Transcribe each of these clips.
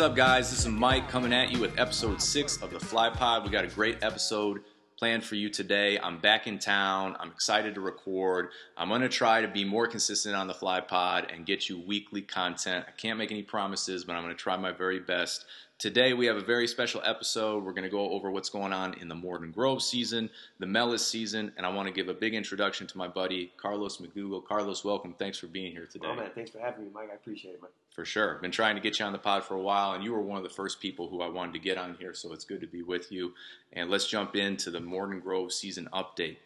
What's up, guys? This is Mike coming at you with episode six of the Fly Pod. We got a great episode planned for you today. I'm back in town. I'm excited to record. I'm going to try to be more consistent on the Fly Pod and get you weekly content. I can't make any promises, but I'm going to try my very best Today we have a very special episode. We're going to go over what's going on in the Morton Grove season, the Melas season, and I want to give a big introduction to my buddy Carlos McDougal. Carlos, welcome. Thanks for being here today. Oh man, thanks for having me, Mike. I appreciate it, man. For sure. Been trying to get you on the pod for a while, and you were one of the first people who I wanted to get on here, so it's good to be with you. And let's jump into the Morton Grove season update.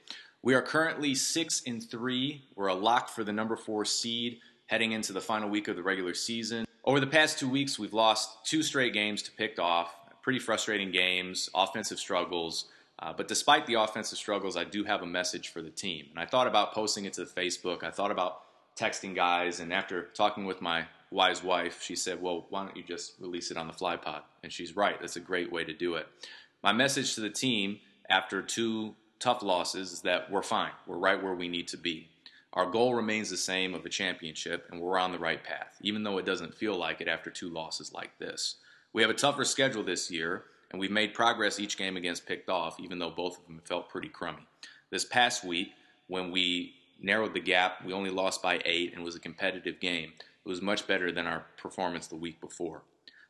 We are currently six and three. We're a lock for the number four seed heading into the final week of the regular season. Over the past two weeks, we've lost two straight games to picked off. Pretty frustrating games, offensive struggles. Uh, but despite the offensive struggles, I do have a message for the team. And I thought about posting it to Facebook. I thought about texting guys. And after talking with my wise wife, she said, Well, why don't you just release it on the fly pod? And she's right. That's a great way to do it. My message to the team after two tough losses is that we're fine. We're right where we need to be. Our goal remains the same of a championship, and we're on the right path, even though it doesn't feel like it after two losses like this. We have a tougher schedule this year, and we've made progress each game against picked off, even though both of them felt pretty crummy. This past week, when we narrowed the gap, we only lost by eight and it was a competitive game. It was much better than our performance the week before.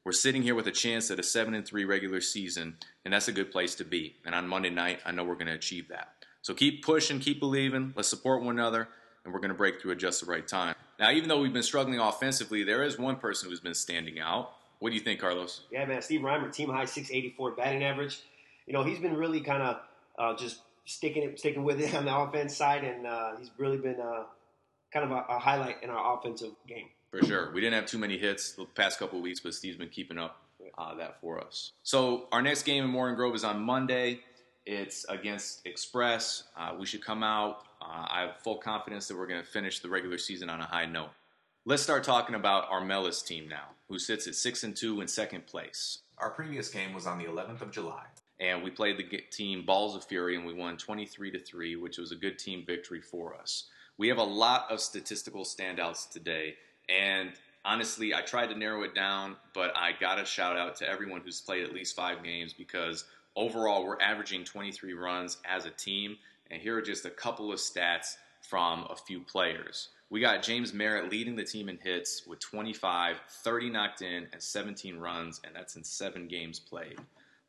We're sitting here with a chance at a 7 and 3 regular season, and that's a good place to be. And on Monday night, I know we're going to achieve that. So keep pushing, keep believing. Let's support one another, and we're going to break through at just the right time. Now, even though we've been struggling offensively, there is one person who's been standing out. What do you think, Carlos? Yeah, man, Steve Reimer, team high 684 batting average. You know, he's been really kind of uh, just sticking it, sticking with it on the offense side, and uh, he's really been uh, kind of a, a, highlight in our offensive game. For sure, we didn't have too many hits the past couple of weeks, but Steve's been keeping up uh, that for us. So our next game in Morton Grove is on Monday. It's against Express. Uh, we should come out uh, I have full confidence that we're going to finish the regular season on a high note. Let's start talking about our Melas team now, who sits at six and two in second place. Our previous game was on the 11th of July, and we played the team Balls of Fury, and we won 23 to three, which was a good team victory for us. We have a lot of statistical standouts today, and honestly, I tried to narrow it down, but I got a shout out to everyone who's played at least five games because overall we're averaging 23 runs as a team, and here are just a couple of stats from a few players. We got James Merritt leading the team in hits with 25, 30 knocked in, and 17 runs, and that's in seven games played.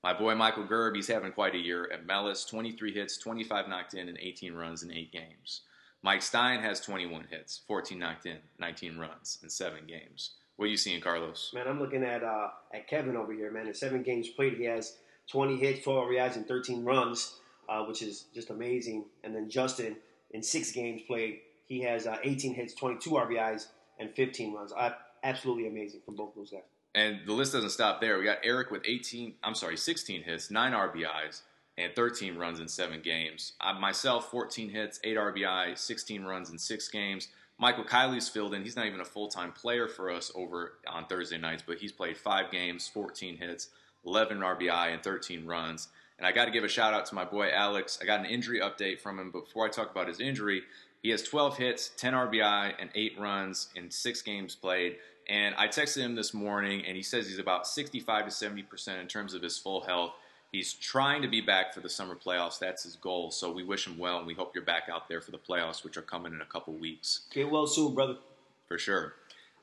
My boy Michael Gerb, he's having quite a year at Melas 23 hits, 25 knocked in, and 18 runs in eight games. Mike Stein has 21 hits, 14 knocked in, 19 runs in seven games. What are you seeing, Carlos? Man, I'm looking at uh, at Kevin over here, man. In seven games played, he has 20 hits, 12 RBIs, and 13 runs uh, which is just amazing. And then Justin, in six games played, he has uh, 18 hits, 22 RBIs, and 15 runs. Uh, absolutely amazing from both those guys. And the list doesn't stop there. We got Eric with 18, I'm sorry, 16 hits, 9 RBIs, and 13 runs in seven games. I, myself, 14 hits, 8 RBI, 16 runs in six games. Michael Kiley's filled in. He's not even a full time player for us over on Thursday nights, but he's played five games, 14 hits, 11 RBI, and 13 runs. And I got to give a shout out to my boy Alex. I got an injury update from him. Before I talk about his injury, he has 12 hits, 10 RBI, and 8 runs in six games played. And I texted him this morning, and he says he's about 65 to 70% in terms of his full health. He's trying to be back for the summer playoffs. That's his goal. So we wish him well, and we hope you're back out there for the playoffs, which are coming in a couple weeks. Get well soon, brother. For sure.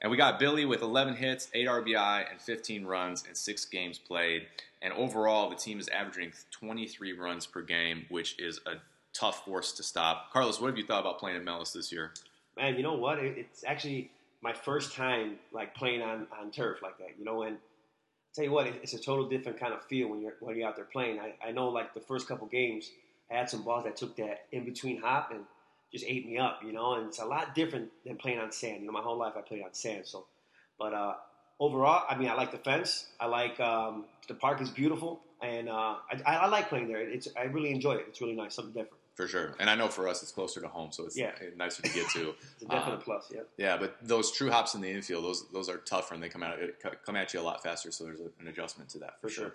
And we got Billy with 11 hits, 8 RBI, and 15 runs in six games played. And overall, the team is averaging 23 runs per game, which is a tough force to stop. Carlos, what have you thought about playing at Melas this year? Man, you know what? It's actually my first time like playing on, on turf like that. You know, and tell you what, it's a total different kind of feel when you're when you're out there playing. I, I know like the first couple games, I had some balls that took that in between hop and just ate me up. You know, and it's a lot different than playing on sand. You know, my whole life I played on sand, so. But uh, overall, I mean, I like the fence. I like um, the park is beautiful, and uh, I, I, like playing there. It's I really enjoy it. It's really nice, something different. For sure, and I know for us it's closer to home, so it's yeah. nicer to get to. it's a definite uh, plus, yeah. Yeah, but those true hops in the infield, those those are tougher, and they come out come at you a lot faster. So there's an adjustment to that for, for sure. sure.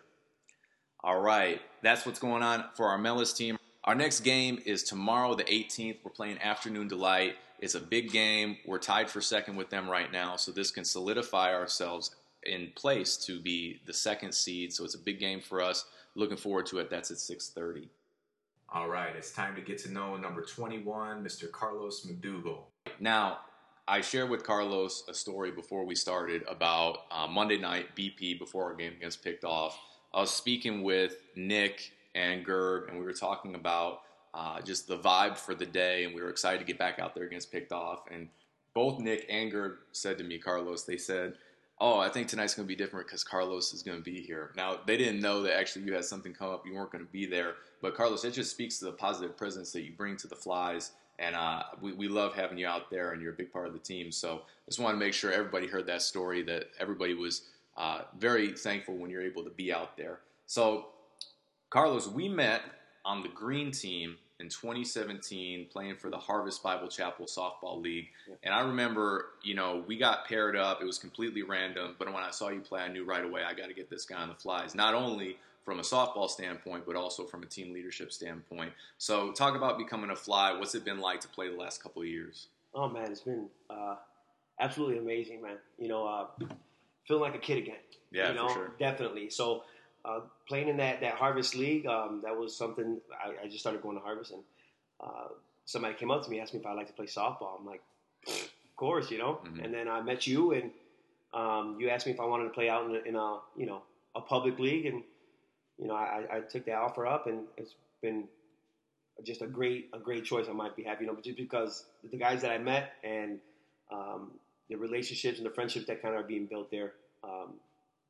All right, that's what's going on for our Melas team. Our next game is tomorrow, the 18th. We're playing Afternoon Delight. It's a big game. We're tied for second with them right now, so this can solidify ourselves in place to be the second seed. So it's a big game for us. Looking forward to it. That's at 6:30. All right, it's time to get to know number 21, Mr. Carlos McDougal. Now, I shared with Carlos a story before we started about uh, Monday night BP before our game against Picked Off. I was speaking with Nick and Gerb, and we were talking about uh, just the vibe for the day, and we were excited to get back out there against Picked Off. And both Nick and Gerb said to me, Carlos, they said, "Oh, I think tonight's going to be different because Carlos is going to be here." Now they didn't know that actually you had something come up, you weren't going to be there, but Carlos, it just speaks to the positive presence that you bring to the Flies and uh, we, we love having you out there, and you're a big part of the team. So just want to make sure everybody heard that story, that everybody was uh, very thankful when you're able to be out there. So, Carlos, we met on the green team in 2017 playing for the Harvest Bible Chapel Softball League. And I remember, you know, we got paired up. It was completely random, but when I saw you play, I knew right away I got to get this guy on the flies. Not only from a softball standpoint, but also from a team leadership standpoint. So, talk about becoming a fly. What's it been like to play the last couple of years? Oh man, it's been uh, absolutely amazing, man. You know, uh, feeling like a kid again. Yeah, you know, for sure. definitely. So, uh, playing in that that Harvest League, um, that was something. I, I, just started going to Harvest, and uh, somebody came up to me, asked me if I'd like to play softball. I'm like, of course, you know. Mm-hmm. And then I met you, and um, you asked me if I wanted to play out in a, in a you know a public league, and you know, I, I took the offer up, and it's been just a great a great choice on my behalf. You know, just because the guys that I met and um, the relationships and the friendships that kind of are being built there, um,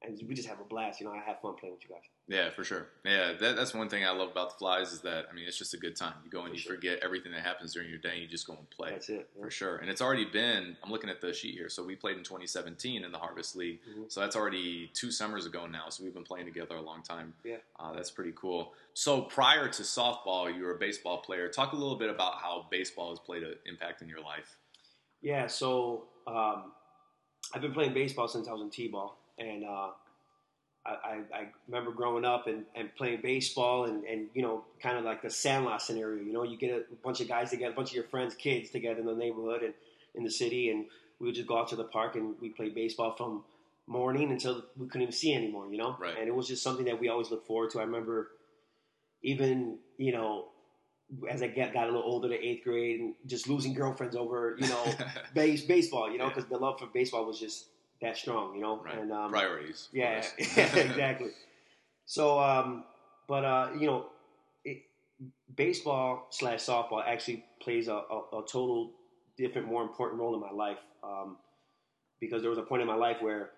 and we just have a blast. You know, I have fun playing with you guys. Yeah, for sure. Yeah, that, that's one thing I love about the Flies is that I mean it's just a good time. You go and For you sure. forget everything that happens during your day, and you just go and play. That's it. For sure. And it's already been, I'm looking at the sheet here. So we played in 2017 in the Harvest League. Mhm. So that's already two summers ago now. So we've been playing together a long time. Yeah. Uh, that's pretty cool. So prior to softball, you were a baseball player. Talk a little bit about how baseball has played an impact in your life. Yeah, so um, I've been playing baseball since I was in T-ball, and uh, I, I, I remember growing up and, and playing baseball, and, and you know, kind of like the Sandlot scenario. You know, you get a bunch of guys together, a bunch of your friends, kids together in the neighborhood and in the city, and we would just go out to the park and we play baseball from morning until we couldn't even see anymore. You know, Right. and it was just something that we always looked forward to. I remember even you know as I get, got a little older to eighth grade and just losing girlfriends over, you know, base, baseball, you know, Yeah. because the love for baseball was just that strong, you know. right. And um, Priorities. of yeah, exactly. So, um, but uh, you know, it, baseball slash softball actually plays a, a, a total different, more important role in my life um, because there was a point in my life where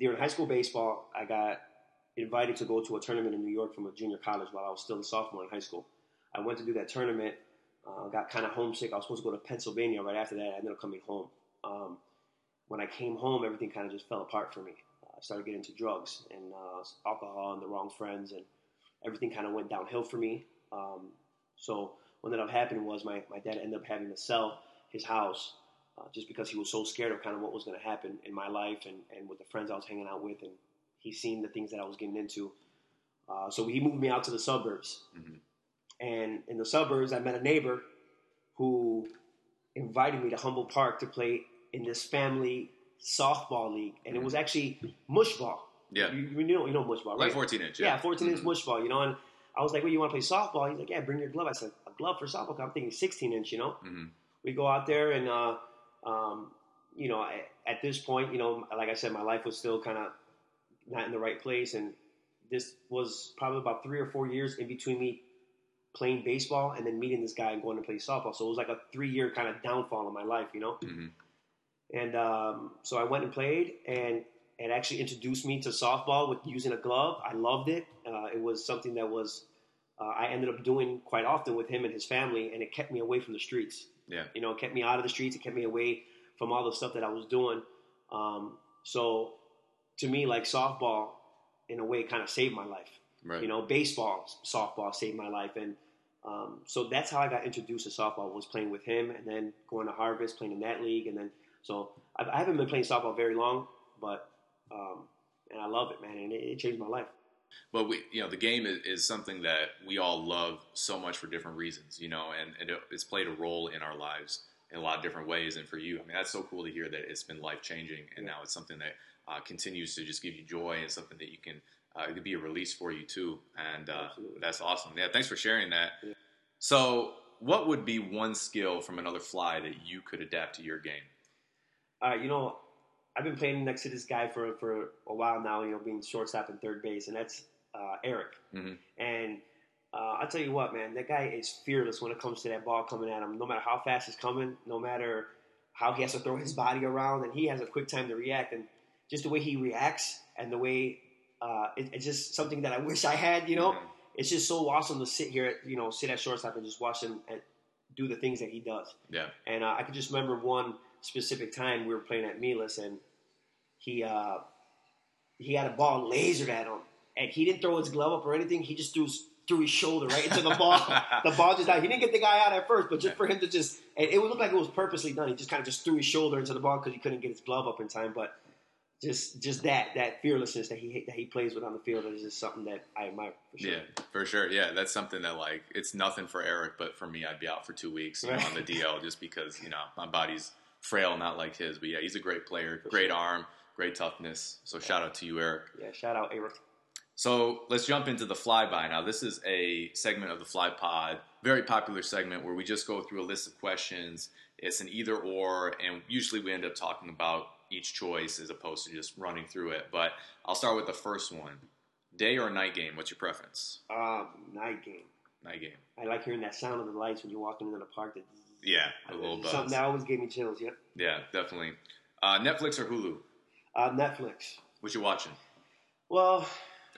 during high school baseball, I got invited to go to a tournament in New York from a junior college while I was still a sophomore in high school. I went to do that tournament. Uh, got kind of homesick. I was supposed to go to Pennsylvania right after that. I ended up coming home. Um, when I came home, everything kind of just fell apart for me. Uh, I started getting into drugs and uh, alcohol and the wrong friends, and everything kind of went downhill for me. Um, so what ended up happening was my, my dad ended up having to sell his house uh, just because he was so scared of kind of what was going to happen in my life and, and with the friends I was hanging out with, and he seen the things that I was getting into. Uh, so he moved me out to the suburbs. Mhm. And in the suburbs, I met a neighbor who invited me to Humble Park to play in this family softball league, and it was actually mush ball. Yeah. you, you know you know mush ball, right? Like 14 inch. yeah, Yeah. 14 inch Mhm. mush ball. You know, and I was like, "Well, you want to play softball?" He's like, "Yeah, bring your glove." I said, "A glove for softball?" I'm thinking 16 inch. You know, Mhm. we go out there and uh, um, you know I, at this point you know like i said my life was still kind of not in the right place and this was probably about three or four years in between me playing baseball and then meeting this guy and going to play softball so it was like a three year kind of downfall in my life you know Mhm. And um, so i went and played and it actually introduced me to softball with using a glove i loved it uh, it was something that was uh, i ended up doing quite often with him and his family and it kept me away from the streets Yeah. you know, it kept me out of the streets. It kept me away from all the stuff that I was doing. Um, so, to me, like softball, in a way, kind of saved my life. Right. You know, baseball, softball saved my life, and um, so that's how I got introduced to softball. Was playing with him, and then going to Harvest, playing in that league, and then so I've, I haven't been playing softball very long, but um, and I love it, man, and it, it changed my life. But we, you know, the game is, is something that we all love so much for different reasons, you know, and, and it's played a role in our lives in a lot of different ways. And for you, I mean, that's so cool to hear that it's been life changing, and Yeah. now it's something that uh, continues to just give you joy and something that you can uh, it could be a release for you too. And uh, that's awesome. Yeah, thanks for sharing that. Yeah. So, what would be one skill from another fly that you could adapt to your game? Uh, you know, I've been playing next to this guy for for a while now. You know, being shortstop and third base, and that's uh, Eric. Mhm. And uh, I'll tell you what, man, that guy is fearless when it comes to that ball coming at him. No matter how fast it's coming, no matter how he has to throw his body around, and he has a quick time to react. And just the way he reacts and the way uh, it, it's just something that I wish I had. You know, Mhm. it's just so awesome to sit here, at, you know, sit at shortstop and just watch him and do the things that he does. Yeah. And uh, I could just remember one specific time we were playing at Melas, and he uh, he had a ball lasered at him, and he didn't throw his glove up or anything. He just threw threw his shoulder right into the ball. the ball just out. He didn't get the guy out at first, but just for him to just, and it would look like it was purposely done. He just kind of just threw his shoulder into the ball because he couldn't get his glove up in time. But just just that that fearlessness that he that he plays with on the field is just something that I admire for sure. Yeah, for sure. Yeah, that's something that like it's nothing for Eric, but for me, I'd be out for two weeks you know, on the DL just because you know my body's frail, not like his. But yeah, he's a great player, For great sure. arm, great toughness. So shout out to you, Eric. Yeah, shout out Eric. So let's jump into the flyby now. This is a segment of the Fly Pod, very popular segment where we just go through a list of questions. It's an either or, and usually we end up talking about each choice as opposed to just running through it. But I'll start with the first one: day or night game? What's your preference? Um, night game. Night game. I like hearing that sound of the lights when you're walking into the park. That Yeah, a little buzz. something that always gave me chills. Yeah. Yeah, definitely. Uh, Netflix or Hulu? Uh, Netflix. What you watching? Well,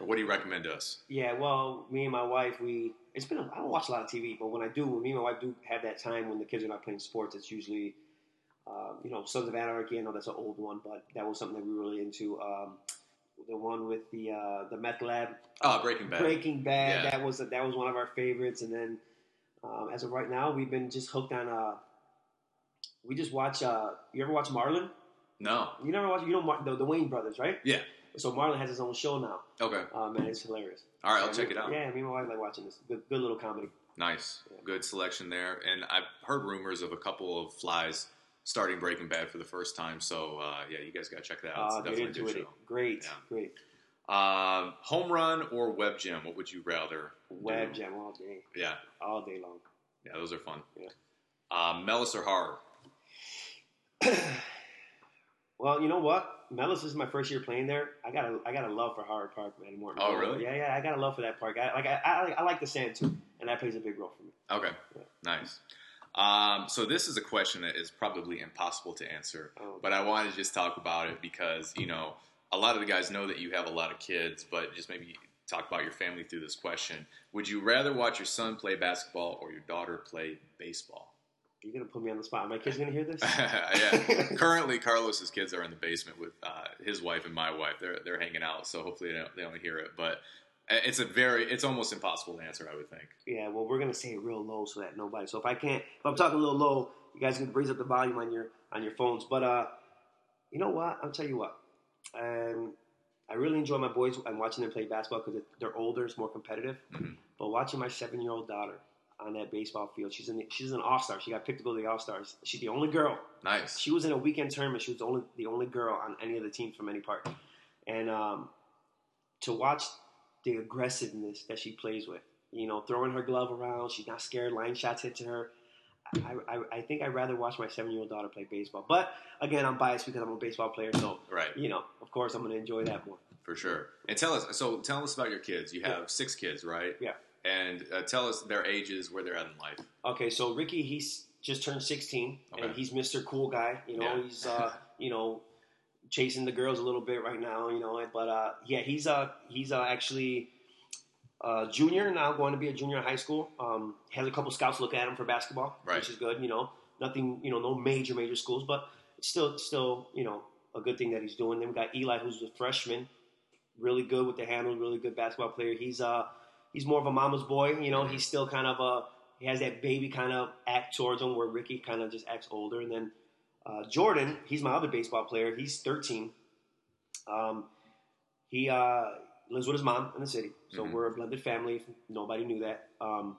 Or what do you recommend to us? yeah. Well, me and my wife, we. It's been. A, I don't watch a lot of TV, but when I do, when me and my wife do have that time when the kids are not playing sports, it's usually, um, you know, Sons of Anarchy. I know that's an old one, but that was something that we were really into. Um, the one with the uh, the meth lab, Oh, Breaking Bad. Breaking Bad. Yeah. That was that was one of our favorites. And then, um, as of right now, we've been just hooked on. Uh, we just watch. Uh, you ever watch Marlon? No. You never watch. You know Mar- the, the Wayans brothers, right? Yeah. So Marlon has his own show now. Okay. Uh, man, it's hilarious. All right, I'll check it out. Yeah, me and my wife like watching this. Good, good little comedy. Nice. Yeah. Good selection there. And I've heard rumors of a couple of flies starting Breaking Bad for the first time. So, uh, yeah, you guys got to check that out. It's Uh, get definitely a good it. Great, Yeah. great. show. Um, home run or web gem? What would you rather? Web do? jam all day, Yeah. all day long. Yeah, those are fun. Yeah. Um, Melas or Har? well, you know what? Melas is my first year playing there. I got a I got a love for Harrer Park, man. Morton Oh, really? Yeah, yeah. I got a love for that park. I like I, I, I like the sand too, and that plays a big role for me. Okay. Yeah. Nice. Um, so this is a question that is probably impossible to answer, Oh. but I wanted to just talk about it because you know a lot of the guys know that you have a lot of kids, but just maybe talk about your family through this question. Would you rather watch your son play basketball or your daughter play baseball? You're gonna put me on the spot. Are my kids gonna hear this? yeah. Currently, Carlos's kids are in the basement with uh, his wife and my wife. They're they're hanging out, so hopefully they don't, they don't hear it. But it's a very it's almost impossible to answer. I would think. Yeah, well, we're gonna say it real low so that nobody. So if I can't, if I'm talking a little low, you guys can raise up the volume on your on your phones. But uh, you know what? I'll tell you what. Um, I really enjoy my boys and watching them play basketball because they're older, it's more competitive. Mhm. But watching my seven year old daughter on that baseball field, she's in the, she's an all star. She got picked to go to the all stars. She's the only girl. Nice. She was in a weekend tournament. She was the only the only girl on any of the teams from any part. And um, to watch the aggressiveness that she plays with, you know, throwing her glove around, she's not scared. Line shots hit to her. I, I, I think I'd rather watch my seven year old daughter play baseball. But again, I'm biased because I'm a baseball player, so Right. you know, of course, I'm going to enjoy that more. For sure. And tell us, so tell us about your kids. You have six kids, right? Yeah. And uh, tell us their ages, where they're at in life. Okay, so Ricky, he's just turned 16, and he's Mr. Cool Guy. You know, Yeah. he's uh, you know chasing the girls a little bit right now. You know, but uh, yeah, he's uh he's uh, actually uh, junior now, going to be a junior in high school. Um, has a couple scouts look at him for basketball, Right. which is good. You know, nothing, you know, no major major schools, but it's still still you know a good thing that he's doing. Then we got Eli, who's a freshman, really good with the handle, really good basketball player. He's uh he's more of a mama's boy. You know, he's still kind of a he has that baby kind of act towards him, where Ricky kind of just acts older. And then uh, Jordan, he's my other baseball player. He's 13. Um, he uh, lives with his mom in the city, so Mhm. we're a blended family. Nobody knew that. Um,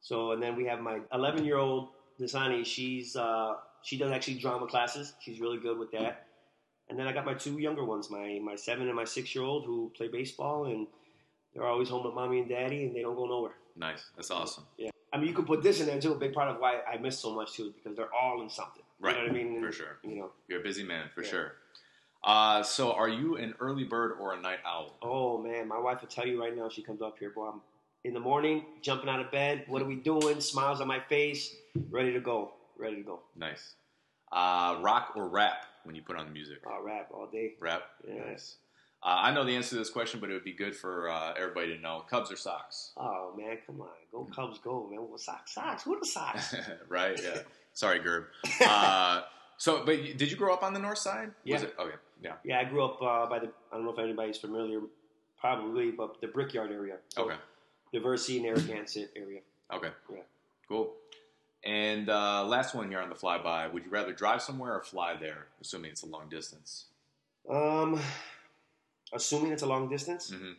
so and then we have my 11 year old Nisani. She's uh, she does actually drama classes. She's really good with that. and then I got my two younger ones, my my seven and my six year old, who play baseball, and they're always home with mommy and daddy, and they don't go nowhere. Nice. That's awesome. Yeah, I mean, you could put this in there too. A big part of why I miss so much too, because they're all in something. Right. You know I mean? For sure. You know. You're a busy man, for Yeah. sure. Uh, so, are you an early bird or a night owl? Oh man, my wife will tell you right now. She comes up here, boy. I'm in the morning, jumping out of bed. What are we doing? Smiles on my face, ready to go, ready to go. Nice. Uh, rock or rap when you put on the music? Uh, rap all day. Rap. Yeah. Nice. Uh, I know the answer to this question, but it would be good for uh, everybody to know. Cubs or Sox? Oh man, come on, go Cubs, go man. Well, Sox, Sox. Who are the Sox? right. Yeah. Sorry, Gerb. Uh, so, but did you grow up on the north side? Yeah. Was it? Okay. Yeah. yeah, I grew up uh, by the. I don't know if anybody's familiar, probably, but the Brickyard area. So Okay. Diversey, Narragansett area. Okay. Yeah. Cool. And uh, last one here on the flyby. Would you rather drive somewhere or fly there, assuming it's a long distance? Um, assuming it's a long distance hmm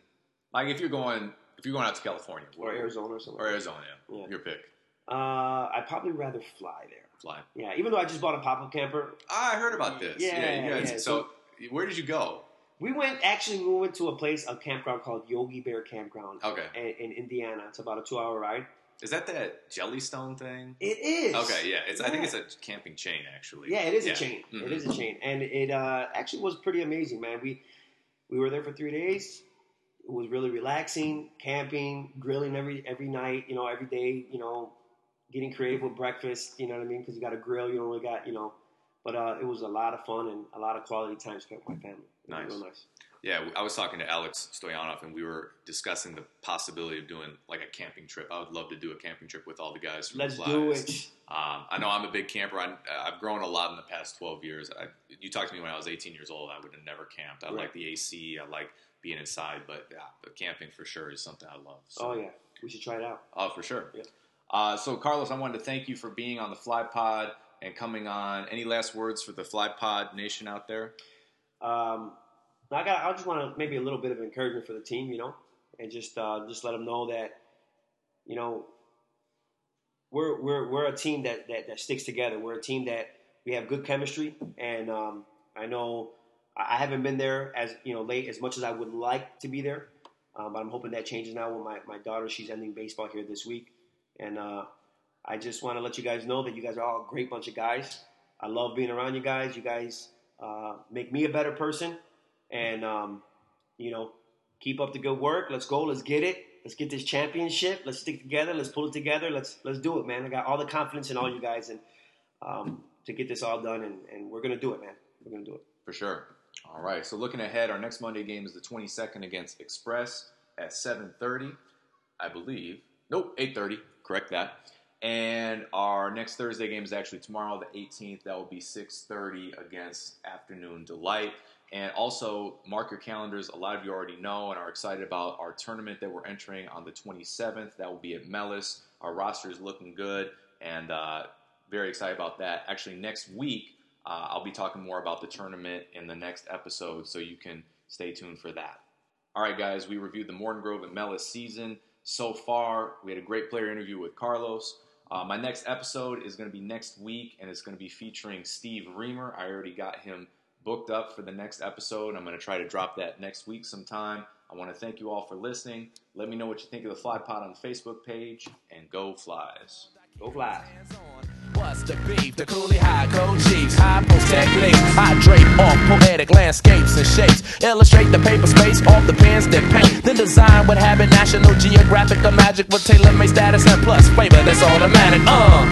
Like if you're going, if you're going out to California or Arizona or something. or Arizona. Yeah. your pick. Uh, I'd probably rather fly there. Fly. Yeah, even though I just bought a pop-up camper, Ah, I heard about this. Yeah, you guys, yeah. So, where did you go? we went. Actually, we went to a place, a campground called Yogi Bear Campground Okay. in, in Indiana. It's about a two-hour ride. Is that that Jellystone thing? It is. Okay, yeah. It's. I think it's a camping chain, actually. Yeah, it is Yeah. a chain. Mhm. It is a chain, and it uh, actually was pretty amazing, man. We we were there for three days. It was really relaxing, camping, grilling every every night. You know, every day. You know, getting creative with breakfast. You know what I mean? Because you got a grill. You really got you know. But uh, it was a lot of fun and a lot of quality time spent with my family. Nice. real nice. Yeah, I was talking to Alex Stoyanov, and we were discussing the possibility of doing like a camping trip. I would love to do a camping trip with all the guys. From Let's the do it. Um, I know I'm a big camper. I, I've grown a lot in the past 12 years. I, you talked to me when I was 18 years old. I would have never camped. I Right. like the AC. I like being inside, but yeah, but camping for sure is something I love. So. Oh yeah, we should try it out. Oh, for sure. Yeah. Uh, so, Carlos, I wanted to thank you for being on the Fly Pod and coming on. Any last words for the Fly Pod Nation out there? Um, I got. I just want to maybe a little bit of encouragement for the team, you know, and just uh, just let them know that, you know, we're we're we're a team that, that that sticks together. We're a team that we have good chemistry, and um, I know I haven't been there as you know late as much as I would like to be there, um, but I'm hoping that changes now. With my my daughter, she's ending baseball here this week, and uh, I just want to let you guys know that you guys are all a great bunch of guys. I love being around you guys. You guys uh, make me a better person, and um, you know, keep up the good work. Let's go. Let's get it. Let's get this championship. Let's stick together. Let's pull it together. Let's let's do it, man. I got all the confidence in all you guys, and um, to get this all done, and, and we're gonna do it, man. We're gonna do it. For sure. All right. So looking ahead, our next Monday game is the 22nd against Express at 7:30, I believe. Nope, 8:30. Correct that. And our next Thursday game is actually tomorrow, the 18th. That will be 6:30 against Afternoon Delight. And also mark your calendars. A lot of you already know and are excited about our tournament that we're entering on the 27th. That will be at Melas. Our roster is looking good, and uh, very excited about that. Actually, next week. Uh, I'll be talking more about the tournament in the next episode, so you can stay tuned for that. All right, guys, we reviewed the Morton Grove and Melas season so far. We had a great player interview with Carlos. Uh, my next episode is going to be next week, and it's going to be featuring Steve Reamer. I already got him booked up for the next episode. I'm going to try to drop that next week sometime. I want to thank you all for listening. Let me know what you think of the Fly Pod on the Facebook page, and go Flies. Go fly. What's the beef? The coolie high code chiefs, high post techniques, high drape off poetic landscapes and shapes. Illustrate the paper space off the pens that paint. Then design what habit National Geographic or magic with tailor-made status and plus flavor that's automatic. Uh.